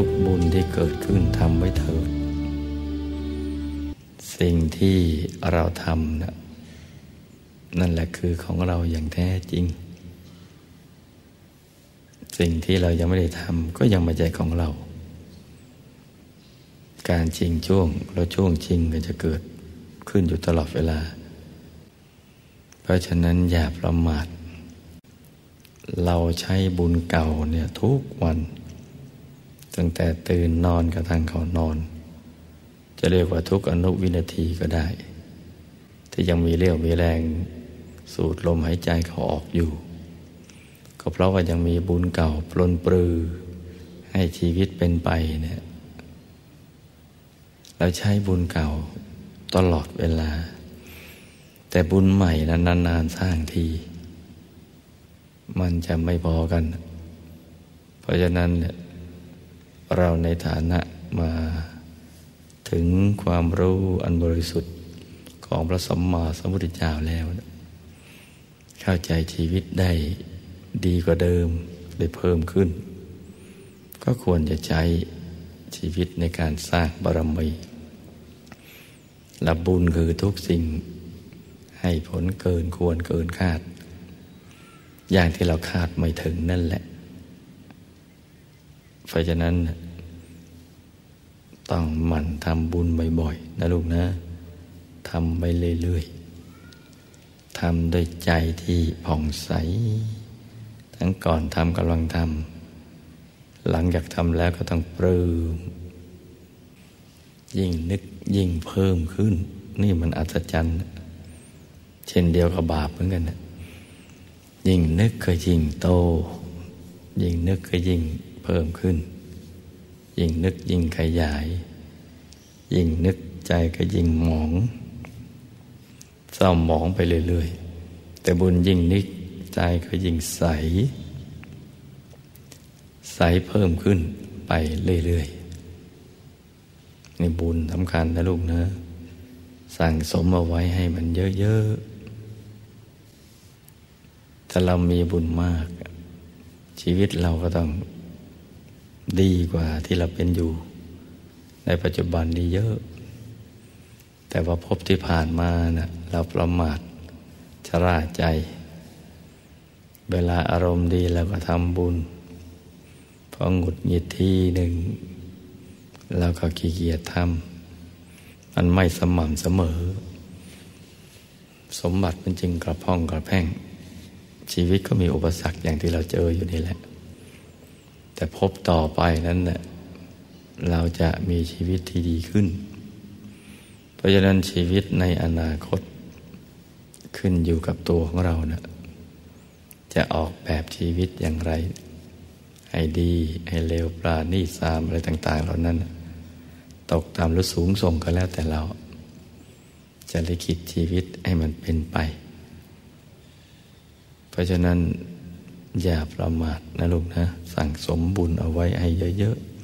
ทุกบุญที่เกิดขึ้นทำไว้เถิด สิ่งที่เราทำนะนั่นแหละคือของเราอย่างแท้จริง สิ่งที่เรายังไม่ได้ทำก็ยังไม่ใช่ของเรา การจริงช่วงแล้วช่วงจริงก็จะเกิดขึ้นอยู่ตลอดเวลา เพราะฉะนั้นอย่าประมาทเราใช้บุญเก่าเนี่ยทุกวัน ตั้งแต่ตื่นนอนกระทั่งเขานอน จะเรียกว่าทุกอนุวินาทีก็ได้ ที่ยังมีเรี่ยวมีแรงสูดลมหายใจเขาออกอยู่ ก็เพราะว่ายังมีบุญเก่าปลนปลือ ให้ชีวิตเป็นไปเนี่ยเราใช้บุญเก่าตลอดเวลา แต่บุญใหม่นั้นนานๆสร้างที มันจะไม่พอกัน เพราะฉะนั้นเนี่ย เราในฐานะมาถึงความรู้อันบริสุทธิ์ของพระสัมมาสัมพุทธเจ้าแล้ว เข้าใจชีวิตได้ดีกว่าเดิมได้เพิ่มขึ้น ก็ควรจะใช้ชีวิตในการสร้างบารมีและบุญคือทุกสิ่งให้ผลเกินควรเกินคาด อย่างที่เราคาดไม่ถึงนั่นแหละ ราะฉะนั้น ต้องหมั่นทำบุญบ่อยๆนะลูกนะทำไปเรื่อยๆทำด้วยใจที่ผ่องใส ทั้งก่อนทำกำลังทำหลังจากทำแล้วก็ต้องปลื้มยิ่งนึกยิ่งเพิ่มขึ้น นี่มันอัศจรรย์เช่นเดียวกับบาปเหมือนกันนะยิ่งนึกก็ยิ่งโต ยิ่งนึกก็ยิ่ง เพิ่มขึ้น ยิ่งนึกยิ่งขยาย ยิ่งนึกใจก็ยิ่งหมองเศร้าหมองไปเรื่อยๆ แต่บุญยิ่งนึกใจก็ยิ่งใส ใสเพิ่มขึ้นไปเรื่อยๆนี่บุญสำคัญนะลูกนะ สั่งสมเอาไว้ให้มันเยอะๆ ถ้าเรามีบุญมาก ชีวิตเราก็ต้อง ดีกว่าที่เราเป็นอยู่ ในปัจจุบันนี้เยอะ แต่ว่าพบที่ผ่านมานะ่ะเราประมาทชราใจ เวลาอารมณ์ดีเราก็ทำบุญ พอหงุดหงิดทีหนึ่งเราก็ขี้เกียจทำมันไม่สม่ำเสมอ สมบัติมันจึงกระพ้องกระแพ่ง ชีวิตก็มีอุปสรรคอย่างที่เราเจออยู่นี่แหละ แต่พบต่อไปนั้นเนะ่ยเราจะมีชีวิตที่ดีขึ้น เพราะฉะนั้นชีวิตในอนาคต ขึ้นอยู่กับตัวของเรานะจะออกแบบชีวิตอย่างไร ให้ดีให้เลวปราณีสามอะไรต่าง ๆ เหล่านั้น ตกตามหรือสูงส่งก็แล้วแต่เรา จะลิขิตชีวิตให้มันเป็นไป เพราะฉะนั้น อย่าประมาทนะลูกนะ สั่งสมบุญเอาไว้ให้เยอะๆ